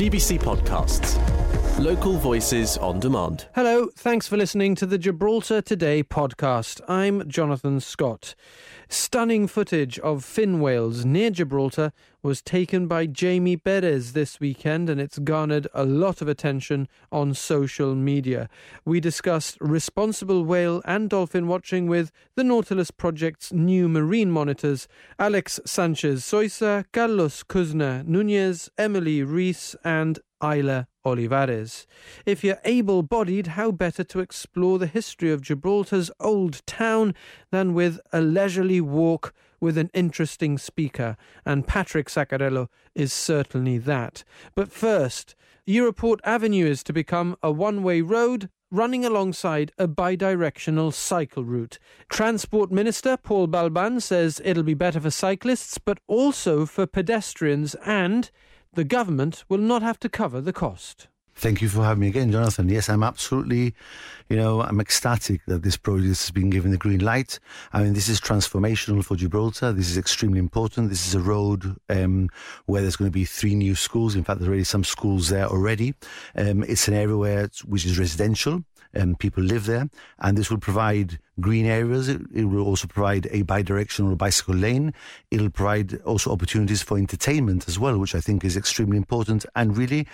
GBC Podcasts. Local voices on demand. Hello, thanks for listening to the Gibraltar Today podcast. I'm Jonathan Scott. Stunning footage of fin whales near Gibraltar was taken by Jamie Perez this weekend and it's garnered a lot of attention on social media. We discussed responsible whale and dolphin watching with the Nautilus Project's new marine monitors Alex Sanchez Soisa, Carlos Kuzner Nunez, Emily Rees, and Isla Olivares. If you're able bodied, how better to explore the history of Gibraltar's old town than with a leisurely walk with an interesting speaker, and Patrick Sacarello is certainly that. But first, Europort Avenue is to become a one way road running alongside a bidirectional cycle route. Transport Minister Paul Balban says it'll be better for cyclists, but also for pedestrians, and the government will not have to cover the cost. Thank you for having me again, Jonathan. Yes, I'm absolutely, you know, I'm ecstatic that this project has been given the green light. I mean, this is transformational for Gibraltar. This is extremely important. This is a road um, where there's going to be three new schools. In fact, there's already some schools there already. Um, it's an area where which is residential and people live there. And this will provide green areas. It, it, will also provide a bi-directional bicycle lane. It'll provide also opportunities for entertainment as well, which I think is extremely important. And really,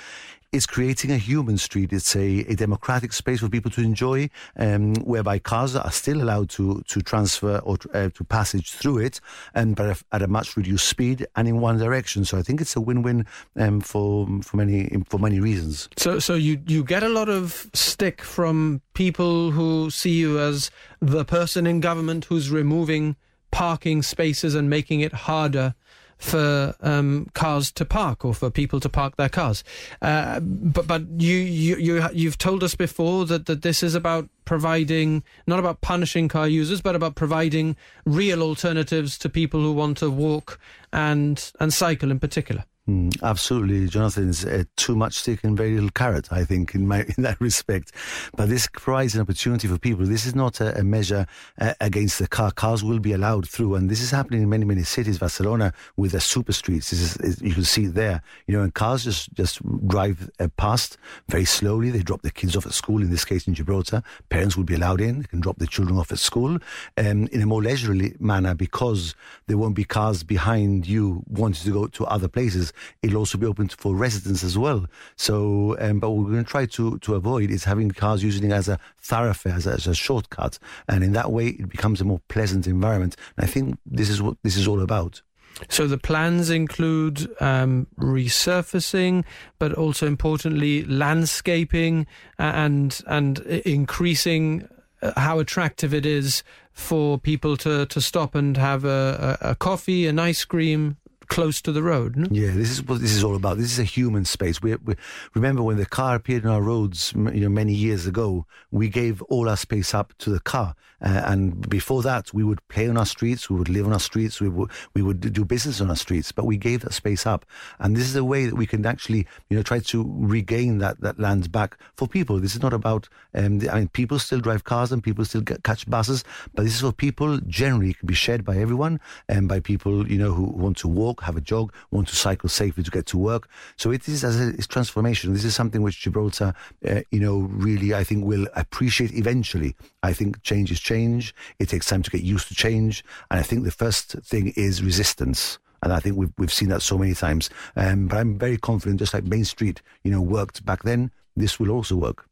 it's creating a human street. It's a, a democratic space for people to enjoy, um, whereby cars are still allowed to to transfer or to, uh, to passage through it, and but at a much reduced speed and in one direction. So I think it's a win-win um, for for many for many reasons. So so you you get a lot of stick from people who see you as the person in government who's removing parking spaces and making it harder for um, cars to park or for people to park their cars. Uh, but but you you you you've told us before that that this is about providing not about punishing car users, but about providing real alternatives to people who want to walk and and cycle in particular. Mm, absolutely, Jonathan's uh, too much stick and very little carrot. I think in my in that respect, but this provides an opportunity for people. This is not a, a measure uh, against the car. Cars will be allowed through, and this is happening in many many cities. Barcelona with the super streets. Is, is you can see there. You know, and cars just just drive uh, past very slowly. They drop their kids off at school. In this case, in Gibraltar, parents will be allowed in. They can drop their children off at school um, in a more leisurely manner because there won't be cars behind you wanting to go to other places it'll also be open for residents as well. So, um, but what we're going to try to, to avoid is having cars using it as a thoroughfare, as a, as a shortcut. And in that way, it becomes a more pleasant environment. And I think this is what this is all about. So the plans include um, resurfacing, but also importantly landscaping and and increasing uh, how attractive it is for people to, to stop and have a, a, a coffee, an ice cream, close to the road. No? Yeah, this is what this is all about. This is a human space. We, we, remember when the car appeared on our roads, you know, many years ago. We gave all our space up to the car, uh, and before that, we would play on our streets, we would live on our streets, we would we would do business on our streets. But we gave that space up, and this is a way that we can actually, you know, try to regain that that land back for people. This is not about. Um, I mean, people still drive cars and people still get, catch buses, but this is for people generally. It can be shared by everyone and by people, you know, who want to walk walk, have a jog, want to cycle safely to get to work. So it is as a it's transformation. This is something which Gibraltar, uh, you know, really I think will appreciate eventually. I think change is change. It takes time to get used to change, and I think the first thing is resistance. And I think we've we've seen that so many times. Um, but I'm very confident, just like Main Street, you know, worked back then. This will also work.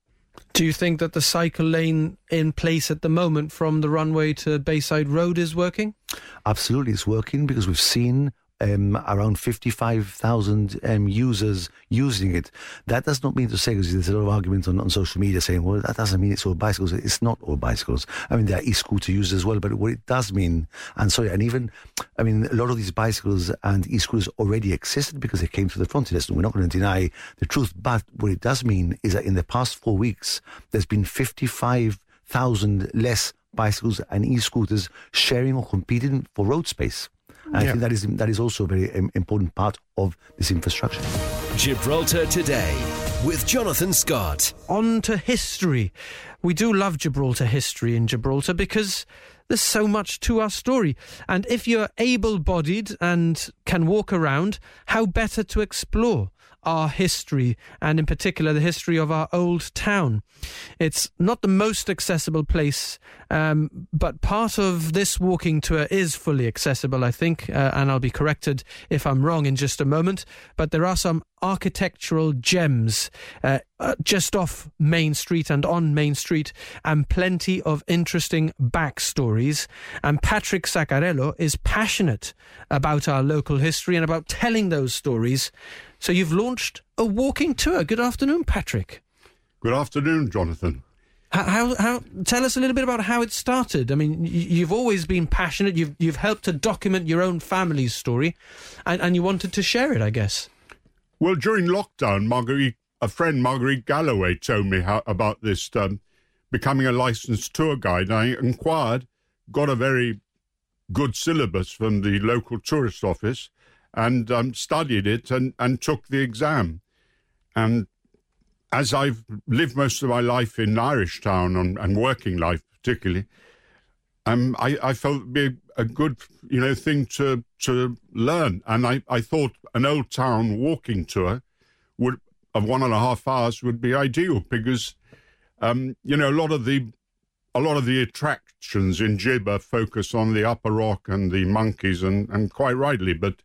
Do you think that the cycle lane in place at the moment from the runway to Bayside Road is working? Absolutely, it's working because we've seen um, around 55,000 um, users using it. That does not mean to say, because there's a lot of arguments on, on social media saying, well, that doesn't mean it's all bicycles. It's not all bicycles. I mean, there are e-scooter users as well, but what it does mean, and sorry, and even, I mean, a lot of these bicycles and e-scooters already existed because they came through the frontier We're not going to deny the truth, but what it does mean is that in the past four weeks, there's been 55,000 less bicycles and e-scooters sharing or competing for road space. And yeah. I think that is that is also a very important part of this infrastructure. Gibraltar today with Jonathan Scott. On to history. We do love Gibraltar history in Gibraltar because there's so much to our story. And if you're able bodied and can walk around, how better to explore our history, and in particular the history of our old town. It's not the most accessible place, um, but part of this walking tour is fully accessible, I think, uh, and I'll be corrected if I'm wrong in just a moment. But there are some architectural gems uh, uh, just off Main Street and on Main Street, and plenty of interesting backstories. And Patrick Sacarello is passionate about our local history and about telling those stories. So you've launched a walking tour. Good afternoon, Patrick. Good afternoon, Jonathan. How, how, how, tell us a little bit about how it started. I mean, you've always been passionate. You've you've helped to document your own family's story, and, and you wanted to share it, I guess. Well, during lockdown, Marguerite, a friend, Marguerite Galloway, told me how, about this um, becoming a licensed tour guide. I inquired, got a very good syllabus from the local tourist office, and um, studied it and, and took the exam. And as I've lived most of my life in Irish Town and, and working life particularly, um, I, I felt it'd be a, good, you know, thing to to learn. And I, I thought an old town walking tour would of one and a half hours would be ideal because, um, you know, a lot of the a lot of the attractions in Gibber focus on the Upper Rock and the monkeys, and, and quite rightly. But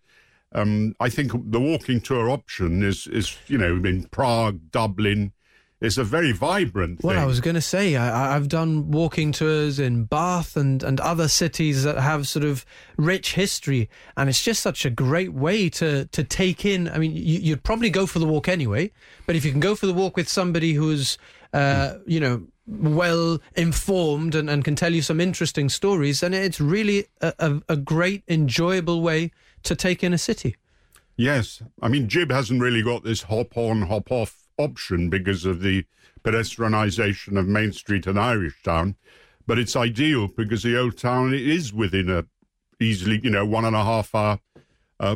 um, I think the walking tour option is is you know in Prague, Dublin, it's a very vibrant well thing. i was going to say I, have done walking tours in Bath and, and other cities that have sort of rich history and it's just such a great way to, to take in i mean you, would probably go for the walk anyway but if you can go for the walk with somebody who's uh, you know well informed and, and can tell you some interesting stories then it's really a, a, a great enjoyable way to take in a city yes i mean Gib hasn't really got this hop on hop off option because of the pedestrianisation of Main Street and Irish Town. But it's ideal because the old town is within a easily, you know, one and a half hour uh,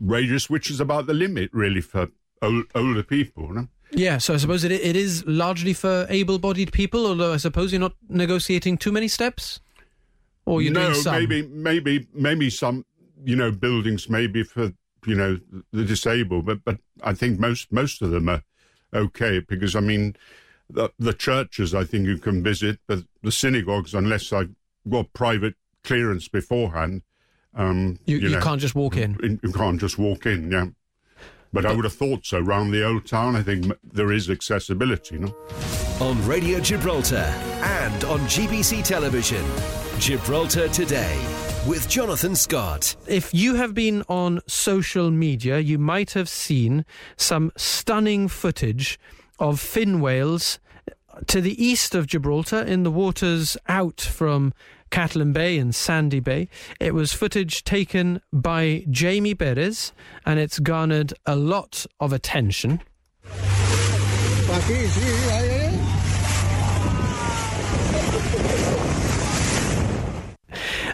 radius, which is about the limit really for old, older people. No? Yeah, so I suppose it it is largely for able-bodied people, although I suppose you're not negotiating too many steps, or you're no, doing some. maybe maybe maybe some you know buildings maybe for you know the disabled, but but I think most most of them are okay because I mean the, the churches I think you can visit, but the synagogues unless I've got private clearance beforehand. Um, you, you, you know, can't just walk in. You can't just walk in, yeah. But I would have thought so. Round the old town, I think there is accessibility. No? On Radio Gibraltar and on GBC Television, Gibraltar Today with Jonathan Scott. If you have been on social media, you might have seen some stunning footage of fin whales to the east of Gibraltar in the waters out from Catalan Bay and Sandy Bay. It was footage taken by Jamie Beres and it's garnered a lot of attention.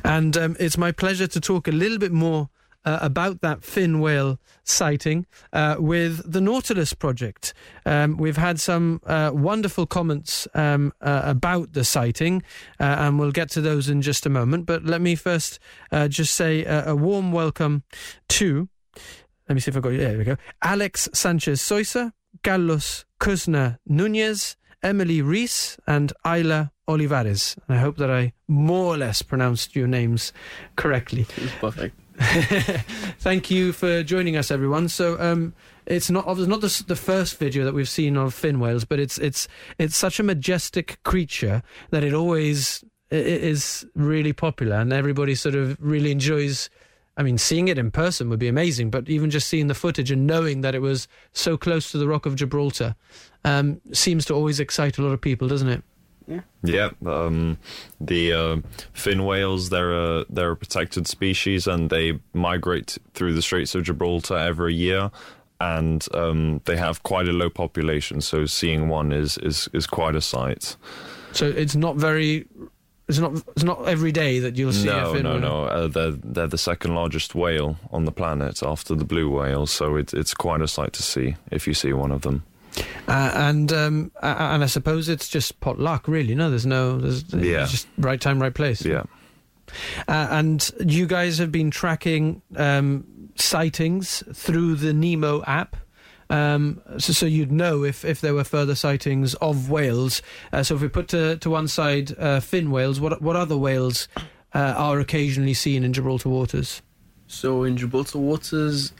And um, it's my pleasure to talk a little bit more uh, about that fin whale sighting uh, with the Nautilus project. Um, we've had some uh, wonderful comments um, uh, about the sighting, uh, and we'll get to those in just a moment. But let me first uh, just say a warm welcome to. Let me see if I've got. You there we go. Alex Sanchez Soisa, Carlos Kuzna Nunez, Emily Reese, and Ayla Olivares. I hope that I more or less pronounced your names correctly. Perfect. Thank you for joining us, everyone. So, um, it's not not the, the first video that we've seen of fin whales, but it's it's it's such a majestic creature that it always it is really popular, and everybody sort of really enjoys. I mean, seeing it in person would be amazing, but even just seeing the footage and knowing that it was so close to the Rock of Gibraltar um, seems to always excite a lot of people, doesn't it? Yeah. Yeah. Um, the uh, fin whales they're a they're a protected species and they migrate through the Straits of Gibraltar every year. And um, they have quite a low population, so seeing one is, is, is quite a sight. So it's not very it's not it's not every day that you'll see no, a fin no, whale. no. Uh, they're they're the second largest whale on the planet after the blue whale, so it's it's quite a sight to see if you see one of them. Uh, and um, and I suppose it's just pot luck, really. No, there's no, there's yeah. just right time, right place. Yeah. Uh, and you guys have been tracking um, sightings through the Nemo app. Um, so, so you'd know if, if there were further sightings of whales. Uh, so if we put to, to one side uh, fin whales, what what other whales uh, are occasionally seen in Gibraltar waters? So in Gibraltar waters,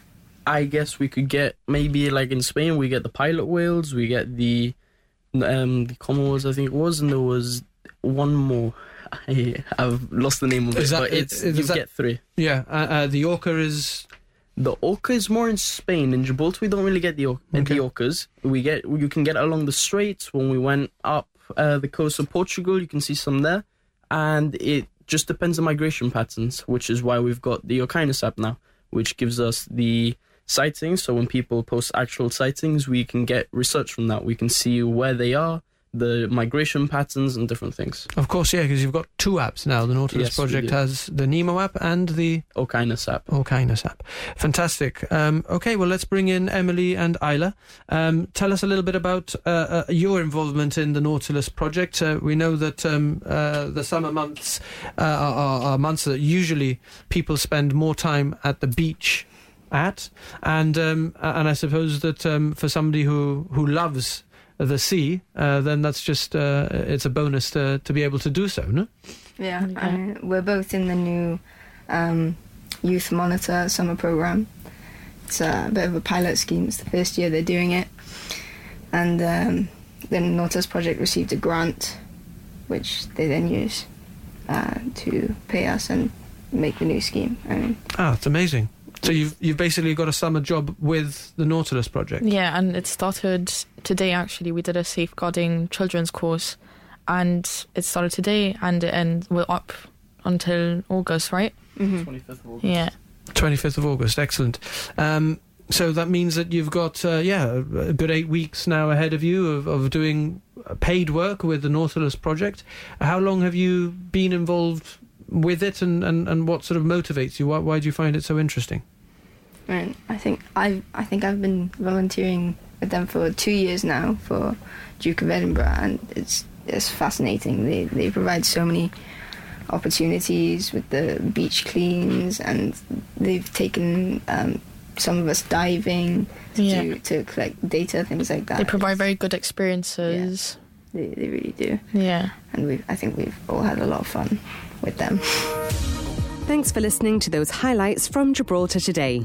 I guess we could get maybe like in Spain we get the pilot whales, we get the um the common whales I think it was, and there was one more. I have lost the name of Is it, that- but it's is you that- get three. Yeah, uh, uh, the orca is The orca is more in Spain. In Gibraltar, we don't really get the, or- Okay. the orcas. We get you can get along the straits. When we went up uh, the coast of Portugal, you can see some there, and it just depends on migration patterns, which is why we've got the Orkinus app now, which gives us the sightings. So when people post actual sightings, we can get research from that. We can see where they are, the migration patterns, and different things. Of course, yeah, because you've got two apps now. The Nautilus Yes, project has the Nemo app and the Orkinus app. Orkinus app. Fantastic. Um, okay, well, let's bring in Emily and Isla. Um, tell us a little bit about uh, uh, your involvement in the Nautilus project. Uh, we know that um, uh, the summer months uh, are, are months that usually people spend more time at the beach at, and um, and I suppose that um, for somebody who who loves the sea, uh, then that's just uh, it's a bonus to to be able to do so. No. Yeah, Okay. uh, we're both in the new um, Youth Monitor summer program. It's a bit of a pilot scheme. It's the first year they're doing it, and um, the Nautilus project received a grant, which they then use uh, to pay us and make the new scheme. I mean, Ah, it's amazing. So you've you've basically got a summer job with the Nautilus project. Yeah, and it started today actually. We did a safeguarding children's course and it started today and and we're up until August, right? Mm-hmm. 25th of August. Yeah. 25th of August. Excellent. Um, so that means that you've got, uh, yeah, a good eight weeks now ahead of you of, of doing paid work with the Nautilus project. How long have you been involved with it and, and, and what sort of motivates you? Why, why do you find it so interesting? I mean, I think I I think I've been volunteering with them for two years now for Duke of Edinburgh, and it's it's fascinating. They they provide so many opportunities with the beach cleans, and they've taken um, some of us diving to Yeah. do, to collect data, things like that. They provide very good experiences. Yeah. They, they really do, Yeah. and we I think we've all had a lot of fun with them. Thanks for listening to those highlights from Gibraltar today.